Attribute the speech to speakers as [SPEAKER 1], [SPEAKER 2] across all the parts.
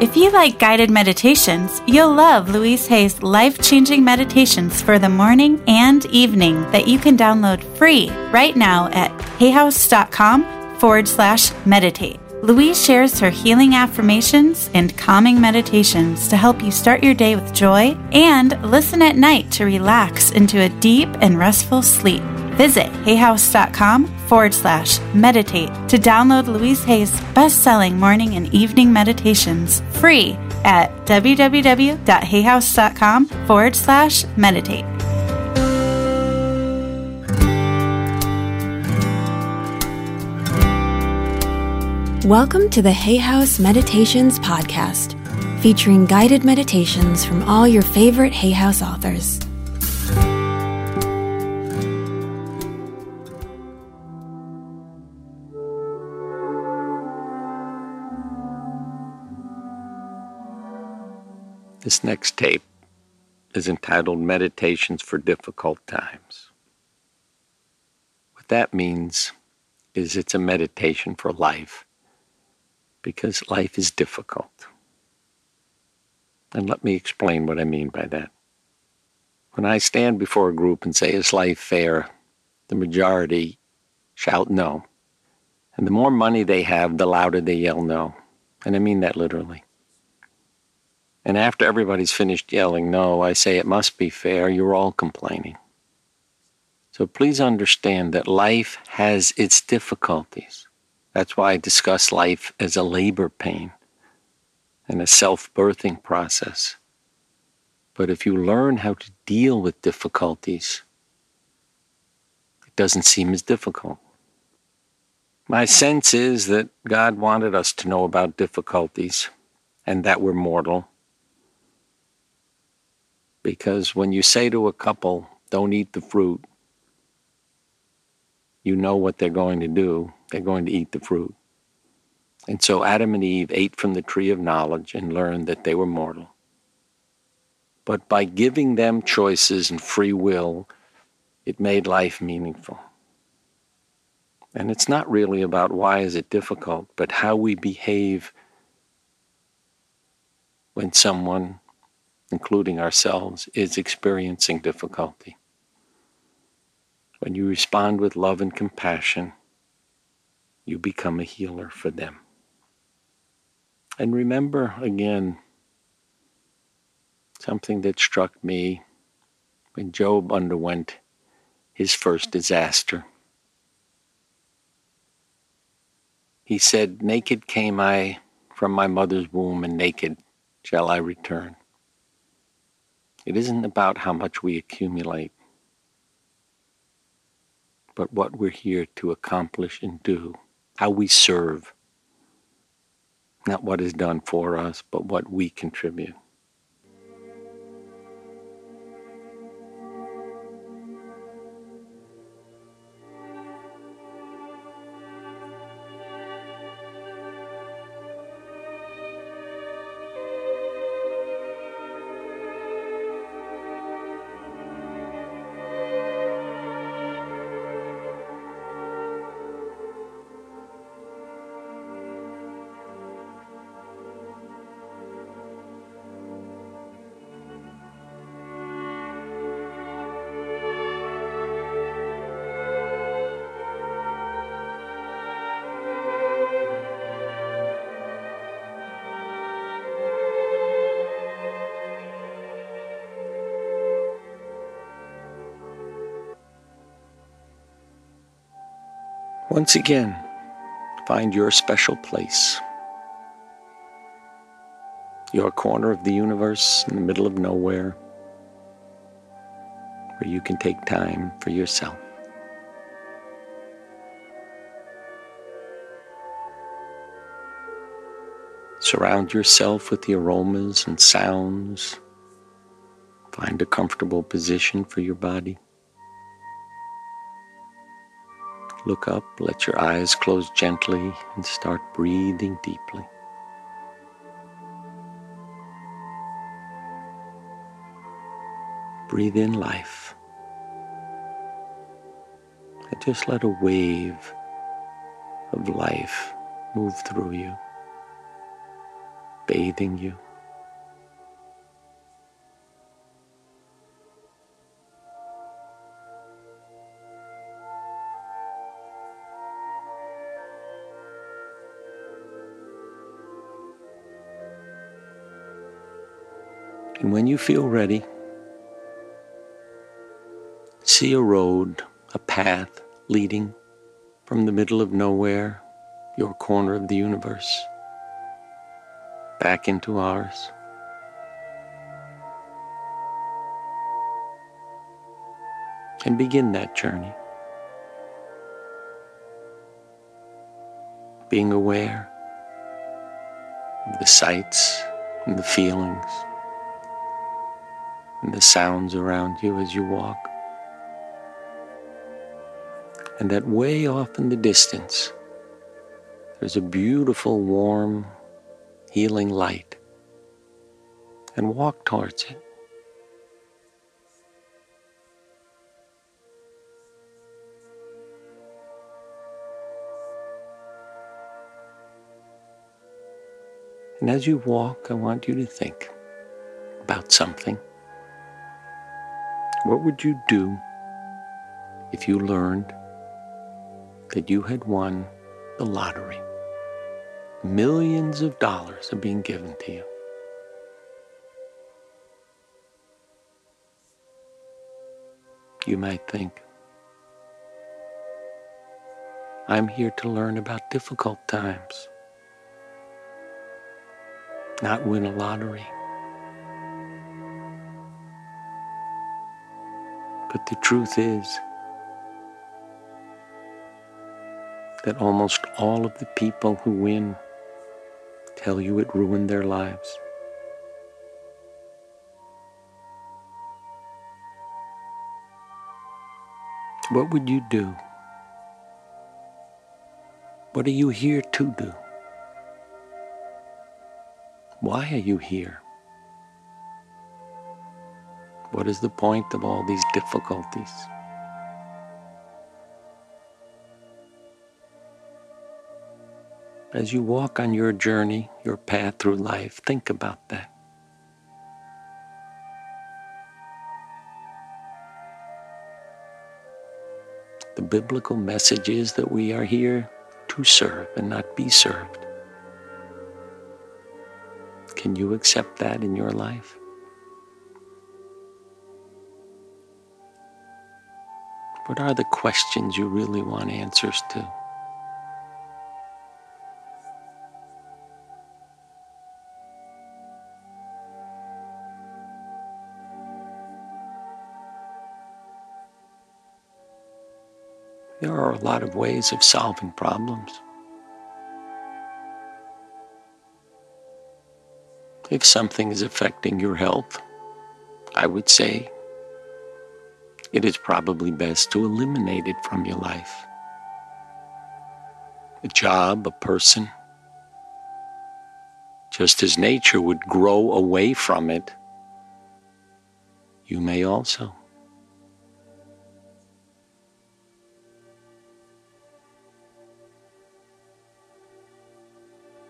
[SPEAKER 1] If you like guided meditations, you'll love Louise Hay's life changing meditations for the morning and evening that you can download free right now at hayhouse.com forward slash meditate. Louise shares her healing affirmations and calming meditations to help you start your day with joy and listen at night to relax into a deep and restful sleep. Visit hayhouse.com forward slash meditate to download Louise Hay's best selling morning and evening meditations free at www.hayhouse.com forward slash meditate.
[SPEAKER 2] Welcome to the Hay House Meditations Podcast, featuring guided meditations from all your favorite Hay House authors.
[SPEAKER 3] This next tape is entitled Meditations for Difficult Times. What that means is it's a meditation for life because life is difficult. And let me explain what I mean by that. When I stand before a group and say, Is life fair? the majority shout no. And the more money they have, the louder they yell no. And I mean that literally. And after everybody's finished yelling no, I say it must be fair. You're all complaining. So please understand that life has its difficulties. That's why I discuss life as a labor pain and a self birthing process. But if you learn how to deal with difficulties, it doesn't seem as difficult. My sense is that God wanted us to know about difficulties and that we're mortal because when you say to a couple, don't eat the fruit, you know what they're going to do. They're going to eat the fruit. And so Adam and Eve ate from the tree of knowledge and learned that they were mortal. But by giving them choices and free will, it made life meaningful. And it's not really about why is it difficult, but how we behave when someone including ourselves, is experiencing difficulty. When you respond with love and compassion, you become a healer for them. And remember again something that struck me when Job underwent his first disaster. He said, Naked came I from my mother's womb, and naked shall I return. It isn't about how much we accumulate, but what we're here to accomplish and do, how we serve. Not what is done for us, but what we contribute. Once again, find your special place, your corner of the universe in the middle of nowhere, where you can take time for yourself. Surround yourself with the aromas and sounds. Find a comfortable position for your body. Look up, let your eyes close gently, and start breathing deeply. Breathe in life. And just let a wave of life move through you. bathing you. And when you feel ready, see a road, a path leading from the middle of nowhere, your corner of the universe, back into ours. And begin that journey. Being aware of the sights and the feelings and the sounds around you as you walk. And that way off in the distance, there's a beautiful, warm, healing light. And walk towards it. And as you walk, I want you to think about something. What would you do if you learned that you had won the lottery? Millions of dollars are being given to you. You might think, I'm here to learn about difficult times, not win a lottery. But the truth is that almost all of the people who win tell you it ruined their lives. What would you do? What are you here to do? Why are you here? What is the point of all these difficulties? As you walk on your journey, your path through life, think about that. The biblical message is that we are here to serve and not be served. Can you accept that in your life? What are the questions you really want answers to? There are a lot of ways of solving problems. If something is affecting your health, I would say it is probably best to eliminate it from your life. A job, a person, just as nature would grow away from it, you may also.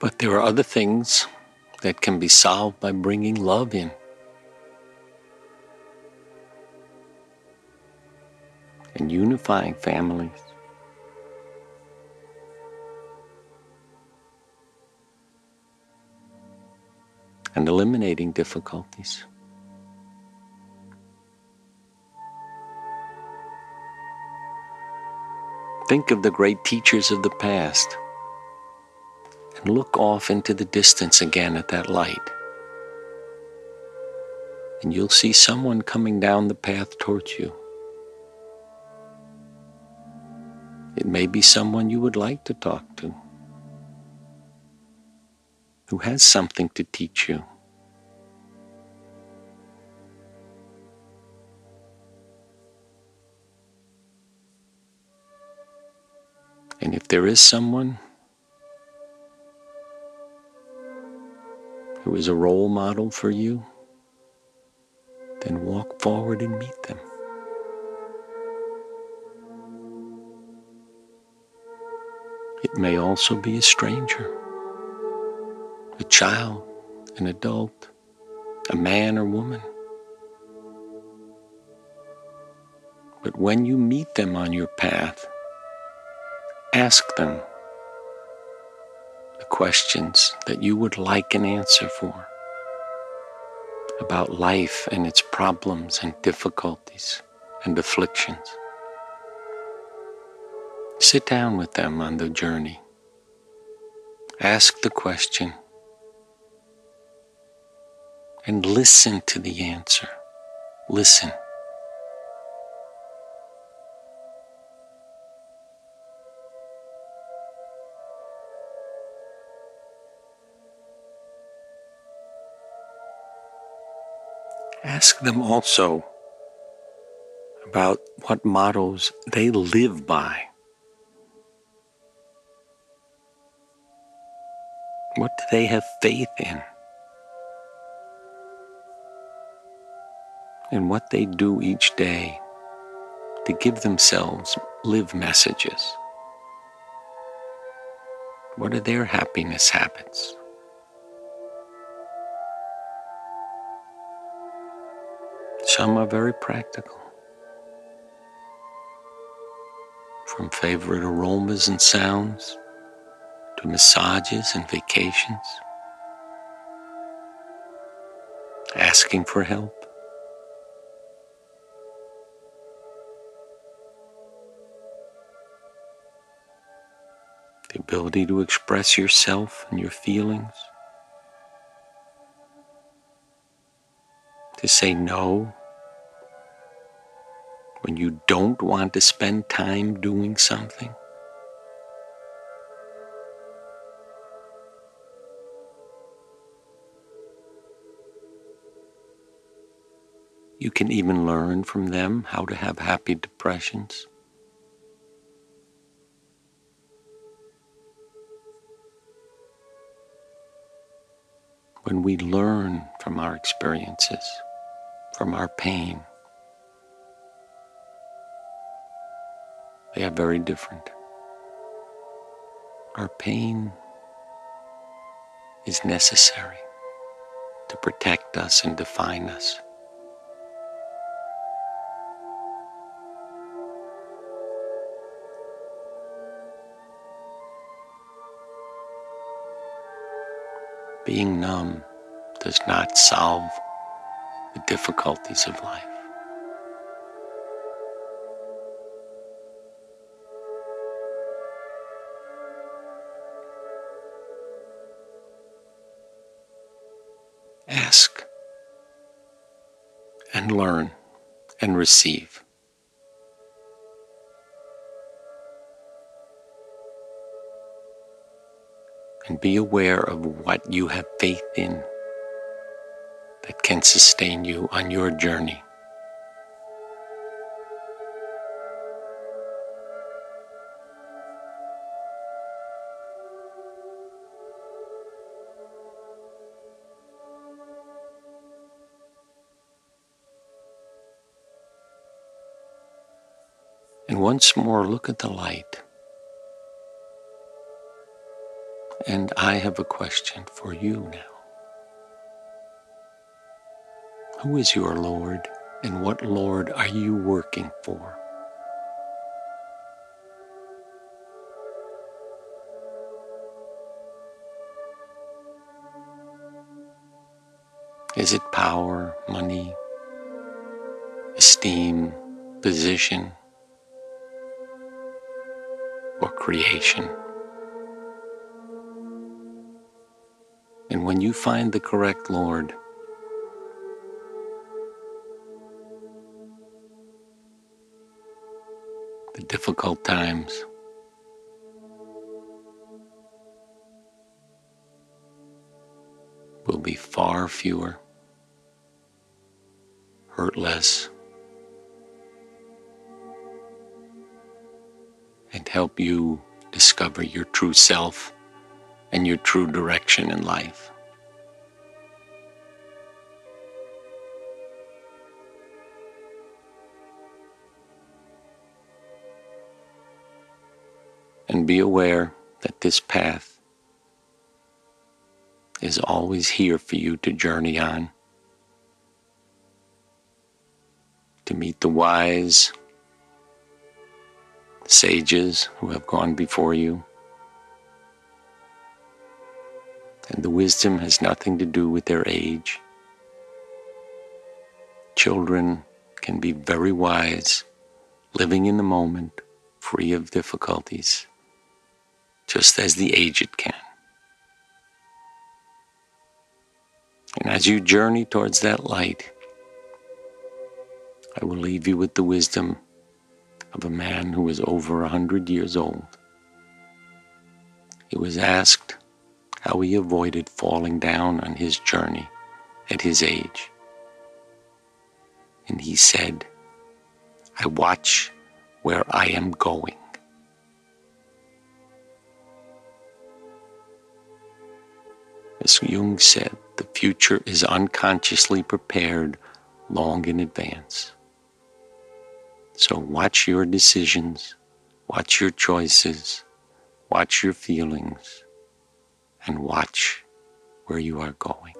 [SPEAKER 3] But there are other things that can be solved by bringing love in. And unifying families. And eliminating difficulties. Think of the great teachers of the past and look off into the distance again at that light. And you'll see someone coming down the path towards you. It may be someone you would like to talk to who has something to teach you. And if there is someone who is a role model for you, then walk forward and meet them. It may also be a stranger, a child an adult, a man or woman. But when you meet them on your path, ask them the questions that you would like an answer for about life and its problems and difficulties and afflictions. Sit down with them on the journey. Ask the question and listen to the answer. Listen. Ask them also about what mottos they live by. What do they have faith in? And what they do each day to give themselves live messages. What are their happiness habits? Some are very practical. From favorite aromas and sounds to massages and vacations, asking for help. The ability to express yourself and your feelings. To say no when you don't want to spend time doing something? You can even learn from them how to have happy depressions. When we learn from our experiences, from our pain, They are very different. Our pain is necessary to protect us and define us. Being numb does not solve the difficulties of life. ask and learn and receive. And be aware of what you have faith in that can sustain you on your journey. And once more, look at the light. And I have a question for you now. Who is your Lord, and what Lord are you working for? Is it power, money, esteem, position? or creation. And when you find the correct Lord, the difficult times, will be far fewer, hurt less. and help you discover your true self and your true direction in life. And be aware that this path is always here for you to journey on, to meet the wise sages who have gone before you. And the wisdom has nothing to do with their age. Children can be very wise, living in the moment, free of difficulties, just as the aged can. And as you journey towards that light, I will leave you with the wisdom of a man who was over a hundred years old. He was asked how he avoided falling down on his journey at his age. And he said, I watch where I am going. As Jung said, the future is unconsciously prepared long in advance. So watch your decisions, watch your choices, watch your feelings, and watch where you are going.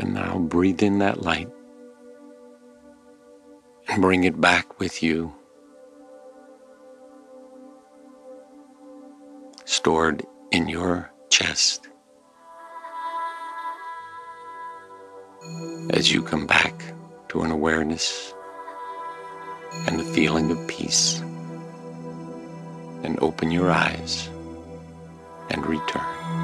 [SPEAKER 3] And now breathe in that light and bring it back with you, stored in your chest. As you come back to an awareness and a feeling of peace, and open your eyes and return.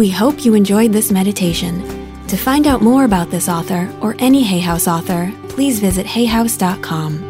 [SPEAKER 2] We hope you enjoyed this meditation. To find out more about this author or any Hay House author, please visit hayhouse.com.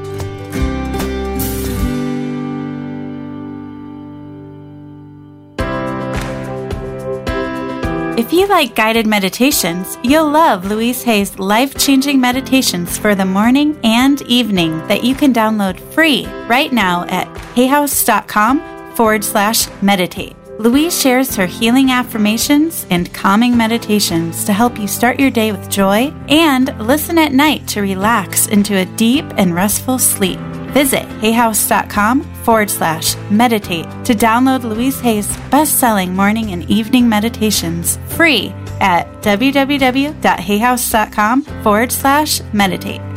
[SPEAKER 1] If you like guided meditations, you'll love Louise Hay's life changing meditations for the morning and evening that you can download free right now at hayhouse.com forward slash meditate. Louise shares her healing affirmations and calming meditations to help you start your day with joy and listen at night to relax into a deep and restful sleep. Visit hayhouse.com forward slash meditate to download Louise Hay's best selling morning and evening meditations free at www.hayhouse.com forward slash meditate.